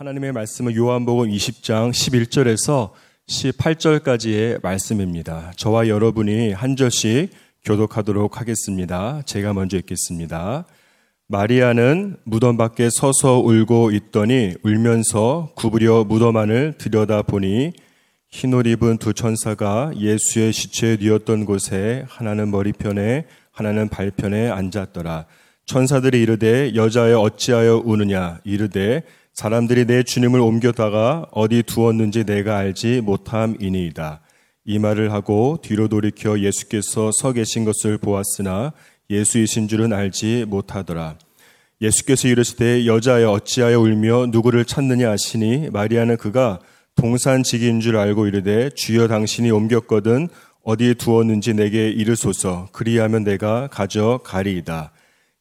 하나님의 말씀은 요한복음 20장 11절에서 18절까지의 말씀입니다. 저와 여러분이 한 절씩 교독하도록 하겠습니다. 제가 먼저 읽겠습니다. 마리아는 무덤 밖에 서서 울고 있더니 울면서 구부려 무덤 안을 들여다보니 흰옷 입은 두 천사가 예수의 시체에 뉘었던 곳에 하나는 머리편에 하나는 발편에 앉았더라. 천사들이 이르되 여자여 어찌하여 우느냐 이르되 사람들이 내 주님을 옮겨다가 어디 두었는지 내가 알지 못함이니이다. 이 말을 하고 뒤로 돌이켜 예수께서 서 계신 것을 보았으나 예수이신 줄은 알지 못하더라. 예수께서 이르시되 여자여 어찌하여 울며 누구를 찾느냐 하시니 마리아는 그가 동산지기인 줄 알고 이르되 주여 당신이 옮겼거든 어디에 두었는지 내게 이르소서 그리하면 내가 가져가리이다.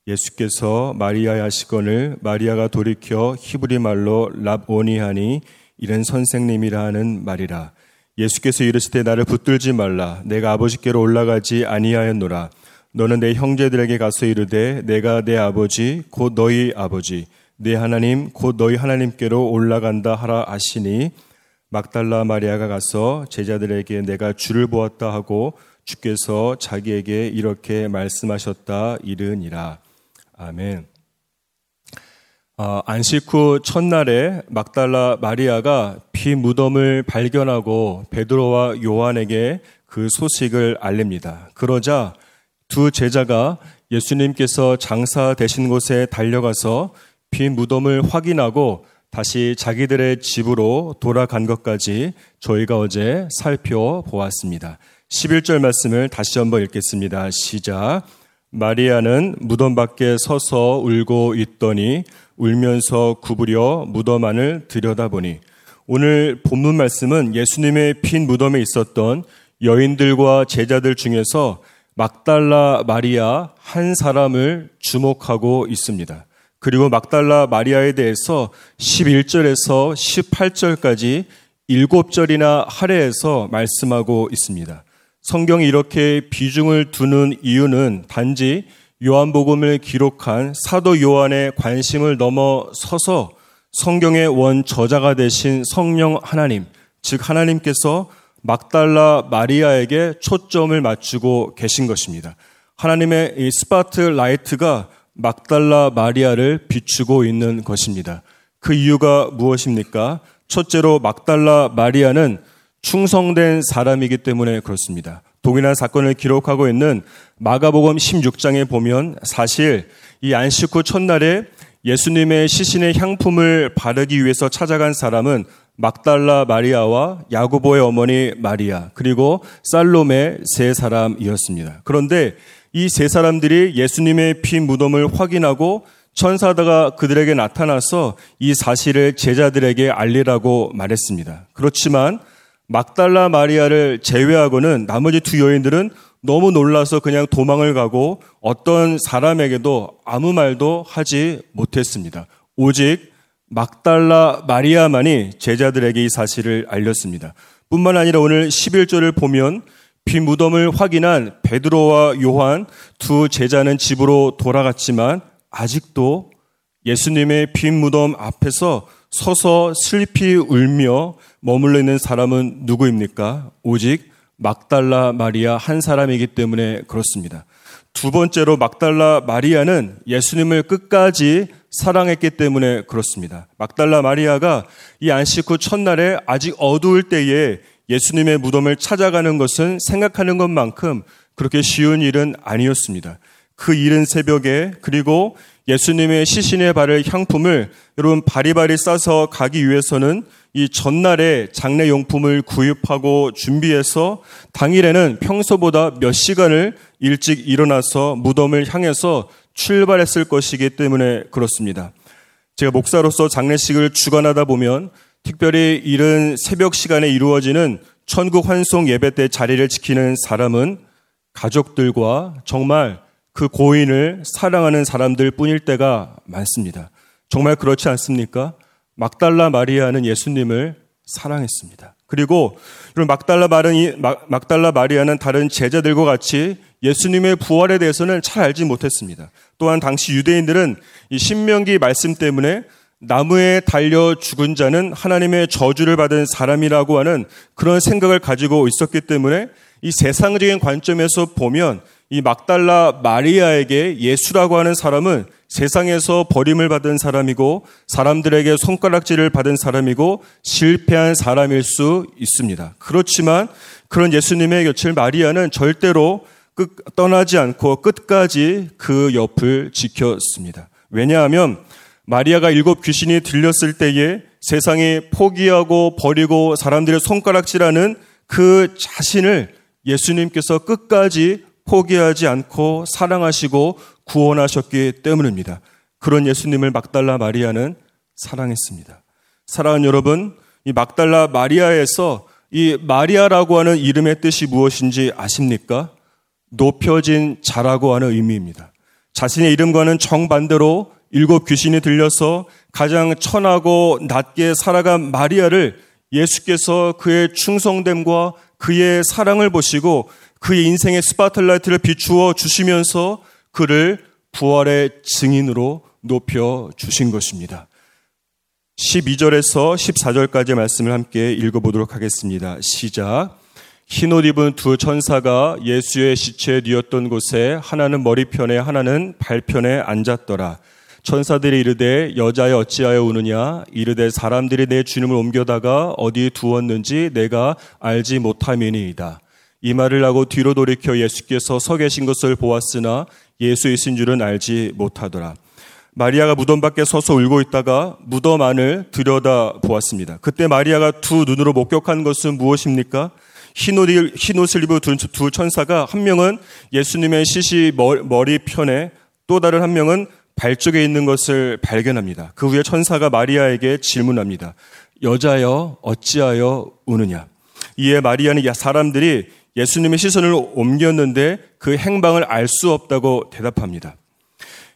예수께서 마리아의 하시건을 마리아가 돌이켜 히브리 말로 랍오니하니 이런 선생님이라 하는 말이라. 예수께서 이르시되 나를 붙들지 말라. 내가 아버지께로 올라가지 아니하였노라. 너는 내 형제들에게 가서 이르되 내가 내 아버지 곧 너희 아버지 내 하나님 곧 너희 하나님께로 올라간다 하라 하시니 막달라 마리아가 가서 제자들에게 내가 주를 보았다 하고 주께서 자기에게 이렇게 말씀하셨다 이르니라. 아멘. 아, 안식 후 첫날에 막달라 마리아가 피 무덤을 발견하고 베드로와 요한에게 그 소식을 알립니다. 그러자 두 제자가 예수님께서 장사 되신 곳에 달려가서 피 무덤을 확인하고 다시 자기들의 집으로 돌아간 것까지 저희가 어제 살펴보았습니다. 11절 말씀을 다시 한번 읽겠습니다. 시작. 마리아는 무덤 밖에 서서 울고 있더니 울면서 구부려 무덤 안을 들여다보니 오늘 본문 말씀은 예수님의 핀 무덤에 있었던 여인들과 제자들 중에서 막달라 마리아 한 사람을 주목하고 있습니다. 그리고 막달라 마리아에 대해서 11절에서 18절까지 7절이나 할애해서 말씀하고 있습니다. 성경이 이렇게 비중을 두는 이유는 단지 요한복음을 기록한 사도 요한의 관심을 넘어서서 성경의 원 저자가 되신 성령 하나님, 즉 하나님께서 막달라 마리아에게 초점을 맞추고 계신 것입니다. 하나님의 이 스포트라이트가 막달라 마리아를 비추고 있는 것입니다. 그 이유가 무엇입니까? 첫째로 막달라 마리아는 충성된 사람이기 때문에 그렇습니다. 동일한 사건을 기록하고 있는 마가복음 16장에 보면 사실 이 안식 후 첫날에 예수님의 시신의 향품을 바르기 위해서 찾아간 사람은 막달라 마리아와 야고보의 어머니 마리아 그리고 살롬의 세 사람이었습니다. 그런데 이 세 사람들이 예수님의 피 무덤을 확인하고 천사다가 그들에게 나타나서 이 사실을 제자들에게 알리라고 말했습니다. 그렇지만 막달라 마리아를 제외하고는 나머지 두 여인들은 너무 놀라서 그냥 도망을 가고 어떤 사람에게도 아무 말도 하지 못했습니다. 오직 막달라 마리아만이 제자들에게 이 사실을 알렸습니다. 뿐만 아니라 오늘 11절을 보면 피 무덤을 확인한 베드로와 요한 두 제자는 집으로 돌아갔지만 아직도 예수님의 피 무덤 앞에서 서서 슬피 울며 머물러 있는 사람은 누구입니까? 오직 막달라 마리아 한 사람이기 때문에 그렇습니다. 두 번째로 막달라 마리아는 예수님을 끝까지 사랑했기 때문에 그렇습니다. 막달라 마리아가 이 안식 후 첫날에 아직 어두울 때에 예수님의 무덤을 찾아가는 것은 생각하는 것만큼 그렇게 쉬운 일은 아니었습니다. 그 이른 새벽에 그리고 예수님의 시신에 바를 향품을 여러분 바리바리 싸서 가기 위해서는 이 전날에 장례 용품을 구입하고 준비해서 당일에는 평소보다 몇 시간을 일찍 일어나서 무덤을 향해서 출발했을 것이기 때문에 그렇습니다. 제가 목사로서 장례식을 주관하다 보면 특별히 이른 새벽 시간에 이루어지는 천국 환송 예배 때 자리를 지키는 사람은 가족들과 정말 그 고인을 사랑하는 사람들 뿐일 때가 많습니다. 정말 그렇지 않습니까? 막달라 마리아는 예수님을 사랑했습니다. 그리고 막달라 막달라 마리아는 다른 제자들과 같이 예수님의 부활에 대해서는 잘 알지 못했습니다. 또한 당시 유대인들은 이 신명기 말씀 때문에 나무에 달려 죽은 자는 하나님의 저주를 받은 사람이라고 하는 그런 생각을 가지고 있었기 때문에 이 세상적인 관점에서 보면 이 막달라 마리아에게 예수라고 하는 사람은 세상에서 버림을 받은 사람이고 사람들에게 손가락질을 받은 사람이고 실패한 사람일 수 있습니다. 그렇지만 그런 예수님의 곁을 마리아는 절대로 끝, 떠나지 않고 끝까지 그 옆을 지켰습니다. 왜냐하면 마리아가 일곱 귀신이 들렸을 때에 세상이 포기하고 버리고 사람들의 손가락질하는 그 자신을 예수님께서 끝까지 포기하지 않고 사랑하시고 구원하셨기 때문입니다. 그런 예수님을 막달라 마리아는 사랑했습니다. 사랑하는 여러분, 이 막달라 마리아에서 이 마리아라고 하는 이름의 뜻이 무엇인지 아십니까? 높여진 자라고 하는 의미입니다. 자신의 이름과는 정반대로 일곱 귀신이 들려서 가장 천하고 낮게 살아간 마리아를 예수께서 그의 충성됨과 그의 사랑을 보시고 그의 인생의 스포트라이트를 비추어 주시면서 그를 부활의 증인으로 높여 주신 것입니다. 12절에서 14절까지의 말씀을 함께 읽어보도록 하겠습니다. 시작. 흰옷 입은 두 천사가 예수의 시체 뉘었던 곳에 하나는 머리편에 하나는 발편에 앉았더라. 천사들이 이르되 여자여 어찌하여 우느냐 이르되 사람들이 내 주님을 옮겨다가 어디 두었는지 내가 알지 못함이니이다. 이 말을 하고 뒤로 돌이켜 예수께서 서 계신 것을 보았으나 예수이신 줄은 알지 못하더라. 마리아가 무덤 밖에 서서 울고 있다가 무덤 안을 들여다 보았습니다. 그때 마리아가 두 눈으로 목격한 것은 무엇입니까? 흰옷, 흰옷을 입은 두, 두 천사가 한 명은 예수님의 시시 머리 편에 또 다른 한 명은 발 쪽에 있는 것을 발견합니다. 그 후에 천사가 마리아에게 질문합니다. 여자여 어찌하여 우느냐? 이에 마리아는 사람들이 예수님의 시선을 옮겼는데 그 행방을 알 수 없다고 대답합니다.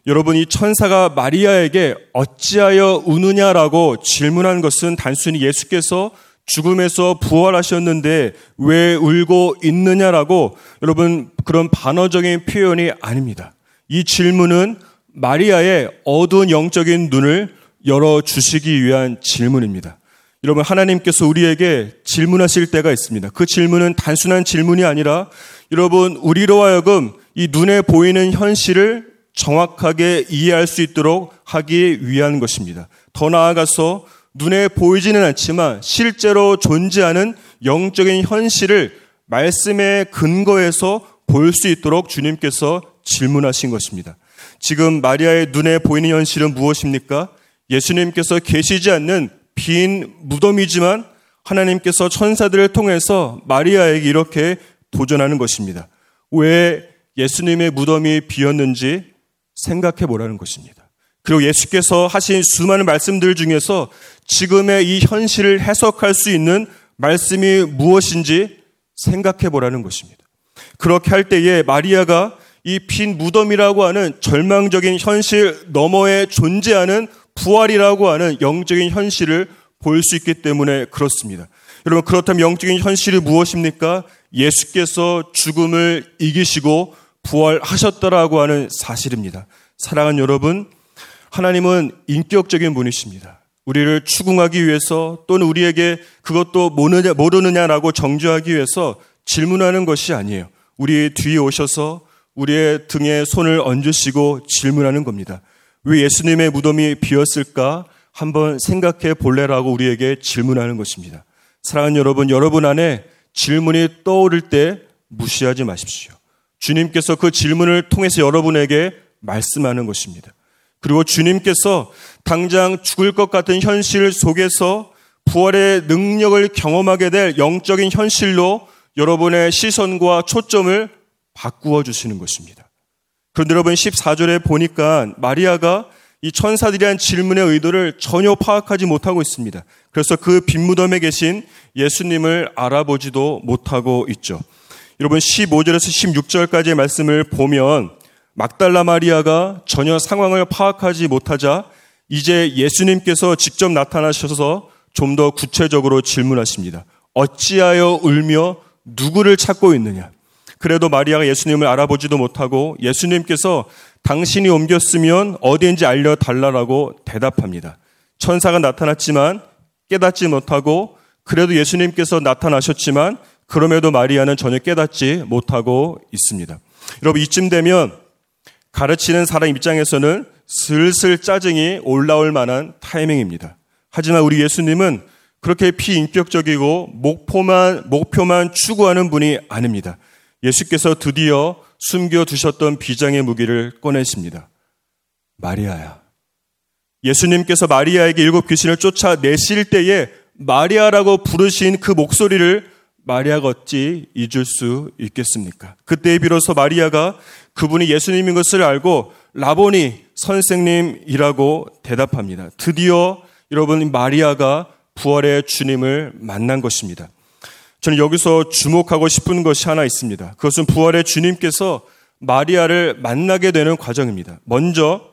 여러분, 이 천사가 마리아에게 어찌하여 우느냐라고 질문한 것은 단순히 예수께서 죽음에서 부활하셨는데 왜 울고 있느냐라고 여러분 그런 반어적인 표현이 아닙니다. 이 질문은 마리아의 어두운 영적인 눈을 열어 주시기 위한 질문입니다. 여러분, 하나님께서 우리에게 질문하실 때가 있습니다. 그 질문은 단순한 질문이 아니라 여러분, 우리로 하여금 이 눈에 보이는 현실을 정확하게 이해할 수 있도록 하기 위한 것입니다. 더 나아가서 눈에 보이지는 않지만 실제로 존재하는 영적인 현실을 말씀의 근거에서 볼 수 있도록 주님께서 질문하신 것입니다. 지금 마리아의 눈에 보이는 현실은 무엇입니까? 예수님께서 계시지 않는 빈 무덤이지만 하나님께서 천사들을 통해서 마리아에게 이렇게 도전하는 것입니다. 왜 예수님의 무덤이 비었는지 생각해 보라는 것입니다. 그리고 예수께서 하신 수많은 말씀들 중에서 지금의 이 현실을 해석할 수 있는 말씀이 무엇인지 생각해 보라는 것입니다. 그렇게 할 때에 마리아가 이 빈 무덤이라고 하는 절망적인 현실 너머에 존재하는 부활이라고 하는 영적인 현실을 볼 수 있기 때문에 그렇습니다. 여러분, 그렇다면 영적인 현실이 무엇입니까? 예수께서 죽음을 이기시고 부활하셨다라고 하는 사실입니다. 사랑하는 여러분, 하나님은 인격적인 분이십니다. 우리를 추궁하기 위해서 또는 우리에게 그것도 모르냐, 모르느냐라고 정죄하기 위해서 질문하는 것이 아니에요. 우리 뒤에 오셔서 우리의 등에 손을 얹으시고 질문하는 겁니다. 왜 예수님의 무덤이 비었을까? 한번 생각해 볼래라고 우리에게 질문하는 것입니다. 사랑하는 여러분, 여러분 안에 질문이 떠오를 때 무시하지 마십시오. 주님께서 그 질문을 통해서 여러분에게 말씀하는 것입니다. 그리고 주님께서 당장 죽을 것 같은 현실 속에서 부활의 능력을 경험하게 될 영적인 현실로 여러분의 시선과 초점을 바꾸어 주시는 것입니다. 그런데 여러분 14절에 보니까 마리아가 이 천사들이 한 질문의 의도를 전혀 파악하지 못하고 있습니다. 그래서 그 빈무덤에 계신 예수님을 알아보지도 못하고 있죠. 여러분 15절에서 16절까지의 말씀을 보면 막달라 마리아가 전혀 상황을 파악하지 못하자 이제 예수님께서 직접 나타나셔서 좀 더 구체적으로 질문하십니다. 어찌하여 울며 누구를 찾고 있느냐? 그래도 마리아가 예수님을 알아보지도 못하고 예수님께서 당신이 옮겼으면 어디인지 알려달라고 대답합니다. 천사가 나타났지만 깨닫지 못하고 그래도 예수님께서 나타나셨지만 그럼에도 마리아는 전혀 깨닫지 못하고 있습니다. 여러분 이쯤 되면 가르치는 사람 입장에서는 슬슬 짜증이 올라올 만한 타이밍입니다. 하지만 우리 예수님은 그렇게 피인격적이고 목표만, 목표만 추구하는 분이 아닙니다. 예수께서 드디어 숨겨두셨던 비장의 무기를 꺼내십니다. 마리아야. 예수님께서 마리아에게 일곱 귀신을 쫓아내실 때에 마리아라고 부르신 그 목소리를 마리아가 어찌 잊을 수 있겠습니까? 그때 비로소 마리아가 그분이 예수님인 것을 알고 라보니 선생님이라고 대답합니다. 드디어 여러분 마리아가 부활의 주님을 만난 것입니다. 저는 여기서 주목하고 싶은 것이 하나 있습니다. 그것은 부활의 주님께서 마리아를 만나게 되는 과정입니다. 먼저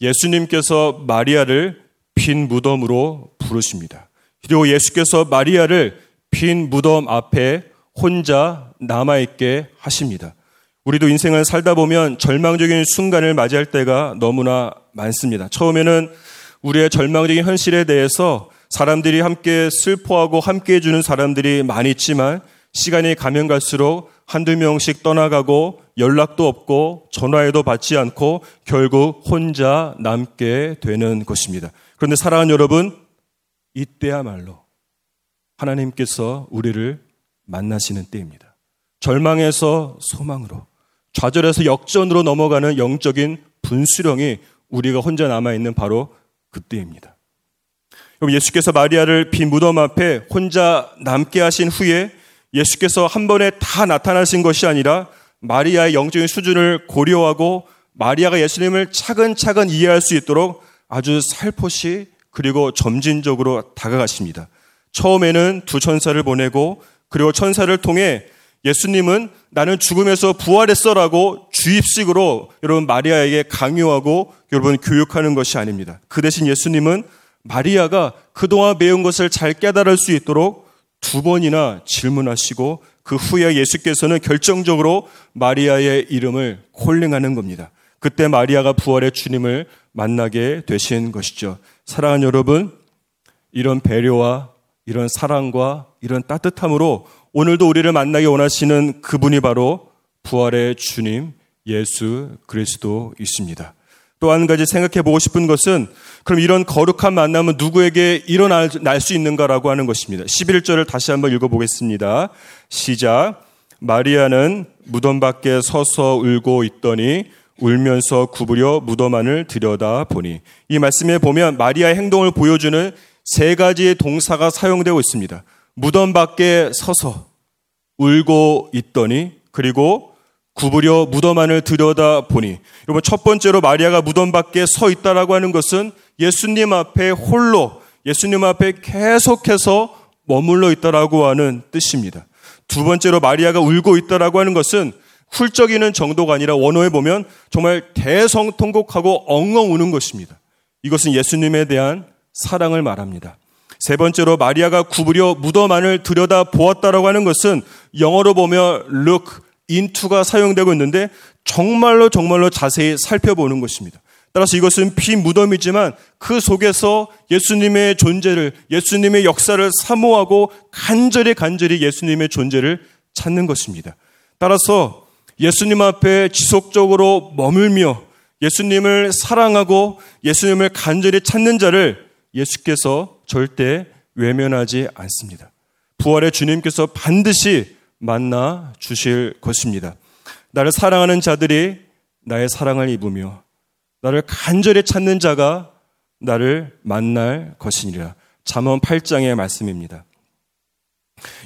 예수님께서 마리아를 빈 무덤으로 부르십니다. 그리고 예수께서 마리아를 빈 무덤 앞에 혼자 남아있게 하십니다. 우리도 인생을 살다 보면 절망적인 순간을 맞이할 때가 너무나 많습니다. 처음에는 우리의 절망적인 현실에 대해서 사람들이 함께 슬퍼하고 함께 해주는 사람들이 많이 있지만 시간이 가면 갈수록 한두 명씩 떠나가고 연락도 없고 전화해도 받지 않고 결국 혼자 남게 되는 것입니다. 그런데 사랑하는 여러분, 이때야말로 하나님께서 우리를 만나시는 때입니다. 절망에서 소망으로, 좌절에서 역전으로 넘어가는 영적인 분수령이 우리가 혼자 남아있는 바로 그때입니다. 예수께서 마리아를 빈 무덤 앞에 혼자 남게 하신 후에 예수께서 한 번에 다 나타나신 것이 아니라 마리아의 영적인 수준을 고려하고 마리아가 예수님을 차근차근 이해할 수 있도록 아주 살포시 그리고 점진적으로 다가가십니다. 처음에는 두 천사를 보내고 그리고 천사를 통해 예수님은 나는 죽음에서 부활했어라고 주입식으로 여러분 마리아에게 강요하고 여러분 교육하는 것이 아닙니다. 그 대신 예수님은 마리아가 그동안 배운 것을 잘 깨달을 수 있도록 두 번이나 질문하시고 그 후에 예수께서는 결정적으로 마리아의 이름을 콜링하는 겁니다. 그때 마리아가 부활의 주님을 만나게 되신 것이죠. 사랑하는 여러분, 이런 배려와 이런 사랑과 이런 따뜻함으로 오늘도 우리를 만나기 원하시는 그분이 바로 부활의 주님 예수 그리스도이십니다. 또 한 가지 생각해 보고 싶은 것은 그럼 이런 거룩한 만남은 누구에게 일어날 수 있는가라고 하는 것입니다. 11절을 다시 한번 읽어 보겠습니다. 시작. 마리아는 무덤 밖에 서서 울고 있더니 울면서 구부려 무덤 안을 들여다 보니 이 말씀에 보면 마리아의 행동을 보여주는 세 가지의 동사가 사용되고 있습니다. 무덤 밖에 서서 울고 있더니 그리고 구부려 무덤 안을 들여다 보니 여러분 첫 번째로 마리아가 무덤 밖에 서 있다라고 하는 것은 예수님 앞에 홀로 예수님 앞에 계속해서 머물러 있다라고 하는 뜻입니다. 두 번째로 마리아가 울고 있다라고 하는 것은 훌쩍이는 정도가 아니라 원어에 보면 정말 대성통곡하고 엉엉 우는 것입니다. 이것은 예수님에 대한 사랑을 말합니다. 세 번째로 마리아가 구부려 무덤 안을 들여다 보았다라고 하는 것은 영어로 보면 look into가 사용되고 있는데 정말로 정말로 자세히 살펴보는 것입니다. 따라서 이것은 빈 무덤이지만 그 속에서 예수님의 존재를 예수님의 역사를 사모하고 간절히 간절히 예수님의 존재를 찾는 것입니다. 따라서 예수님 앞에 지속적으로 머물며 예수님을 사랑하고 예수님을 간절히 찾는 자를 예수께서 절대 외면하지 않습니다. 부활의 주님께서 반드시 만나 주실 것입니다. 나를 사랑하는 자들이 나의 사랑을 입으며 나를 간절히 찾는 자가 나를 만날 것이니라. 잠언 8장의 말씀입니다.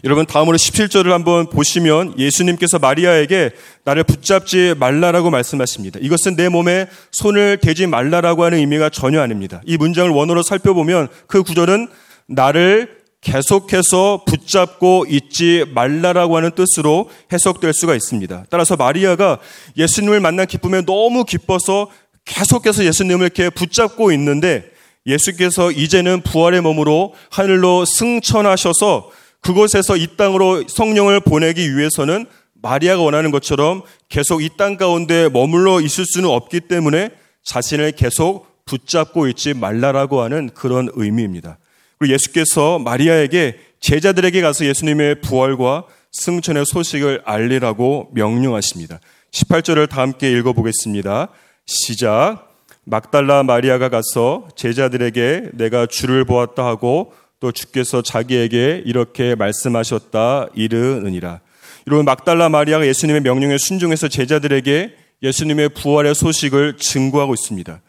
여러분 다음으로 17절을 한번 보시면 예수님께서 마리아에게 나를 붙잡지 말라라고 말씀하십니다. 이것은 내 몸에 손을 대지 말라라고 하는 의미가 전혀 아닙니다. 이 문장을 원어로 살펴보면 그 구절은 나를 계속해서 붙잡고 있지 말라라고 하는 뜻으로 해석될 수가 있습니다. 따라서 마리아가 예수님을 만난 기쁨에 너무 기뻐서 계속해서 예수님을 이렇게 붙잡고 있는데 예수께서 이제는 부활의 몸으로 하늘로 승천하셔서 그곳에서 이 땅으로 성령을 보내기 위해서는 마리아가 원하는 것처럼 계속 이 땅 가운데 머물러 있을 수는 없기 때문에 자신을 계속 붙잡고 있지 말라라고 하는 그런 의미입니다. 그리고 예수께서 마리아에게 제자들에게 가서 예수님의 부활과 승천의 소식을 알리라고 명령하십니다. 18절을 다 함께 읽어보겠습니다. 시작. 막달라 마리아가 가서 제자들에게 내가 주를 보았다 하고 또 주께서 자기에게 이렇게 말씀하셨다 이르느니라. 여러분 막달라 마리아가 예수님의 명령에 순종해서 제자들에게 예수님의 부활의 소식을 증거하고 있습니다.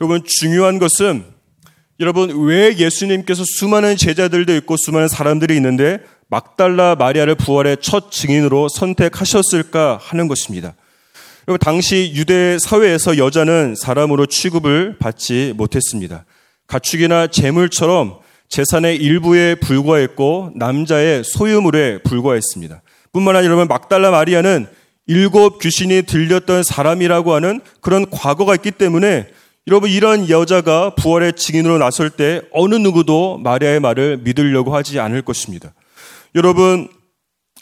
여러분 중요한 것은 여러분 왜 예수님께서 수많은 제자들도 있고 수많은 사람들이 있는데 막달라 마리아를 부활의 첫 증인으로 선택하셨을까 하는 것입니다. 여러분 당시 유대 사회에서 여자는 사람으로 취급을 받지 못했습니다. 가축이나 재물처럼 재산의 일부에 불과했고 남자의 소유물에 불과했습니다. 뿐만 아니라 여러분 막달라 마리아는 일곱 귀신이 들렸던 사람이라고 하는 그런 과거가 있기 때문에 여러분 이런 여자가 부활의 증인으로 나설 때 어느 누구도 마리아의 말을 믿으려고 하지 않을 것입니다. 여러분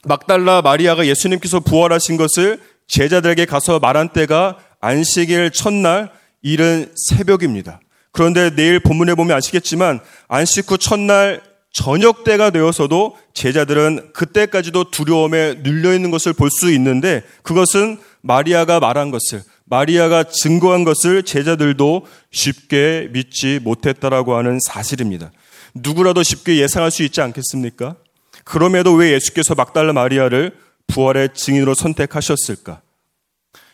막달라 마리아가 예수님께서 부활하신 것을 제자들에게 가서 말한 때가 안식일 첫날 이른 새벽입니다. 그런데 내일 본문에 보면 아시겠지만 안식 후 첫날 저녁 때가 되어서도 제자들은 그때까지도 두려움에 눌려 있는 것을 볼 수 있는데 그것은 마리아가 말한 것을 마리아가 증거한 것을 제자들도 쉽게 믿지 못했다라고 하는 사실입니다. 누구라도 쉽게 예상할 수 있지 않겠습니까? 그럼에도 왜 예수께서 막달라 마리아를 부활의 증인으로 선택하셨을까?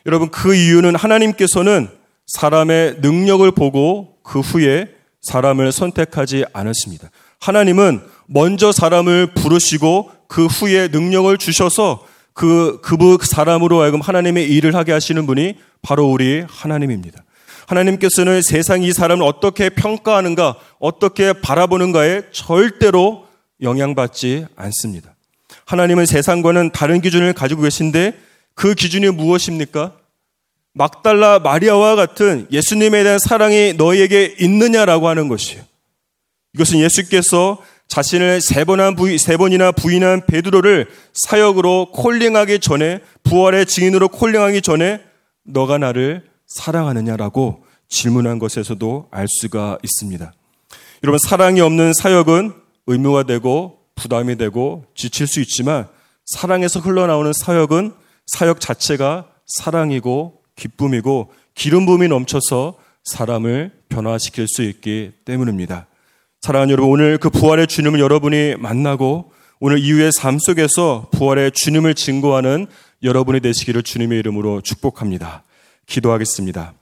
여러분 그 이유는 하나님께서는 사람의 능력을 보고 그 후에 사람을 선택하지 않았습니다. 하나님은 먼저 사람을 부르시고 그 후에 능력을 주셔서 그, 그 사람으로 하여금 하나님의 일을 하게 하시는 분이 바로 우리 하나님입니다. 하나님께서는 세상 이 사람을 어떻게 평가하는가, 어떻게 바라보는가에 절대로 영향받지 않습니다. 하나님은 세상과는 다른 기준을 가지고 계신데 그 기준이 무엇입니까? 막달라 마리아와 같은 예수님에 대한 사랑이 너희에게 있느냐라고 하는 것이에요. 이것은 예수께서 자신을 세, 번이나 부인한 베드로를 사역으로 콜링하기 전에 부활의 증인으로 콜링하기 전에 너가 나를 사랑하느냐라고 질문한 것에서도 알 수가 있습니다. 여러분 사랑이 없는 사역은 의무가 되고 부담이 되고 지칠 수 있지만 사랑에서 흘러나오는 사역은 사역 자체가 사랑이고 기쁨이고 기름 부음이 넘쳐서 사람을 변화시킬 수 있기 때문입니다. 사랑하는 여러분, 오늘 그 부활의 주님을 여러분이 만나고 오늘 이후의 삶 속에서 부활의 주님을 증거하는 여러분이 되시기를 주님의 이름으로 축복합니다. 기도하겠습니다.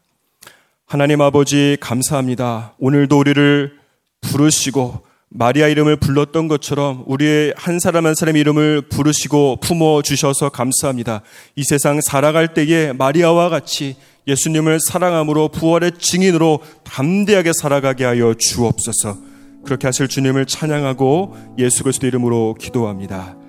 하나님 아버지 감사합니다. 오늘도 우리를 부르시고 마리아 이름을 불렀던 것처럼 우리의 한 사람 한 사람 이름을 부르시고 품어 주셔서 감사합니다. 이 세상 살아갈 때에 마리아와 같이 예수님을 사랑함으로 부활의 증인으로 담대하게 살아가게 하여 주옵소서. 그렇게 하실 주님을 찬양하고 예수 그리스도 이름으로 기도합니다.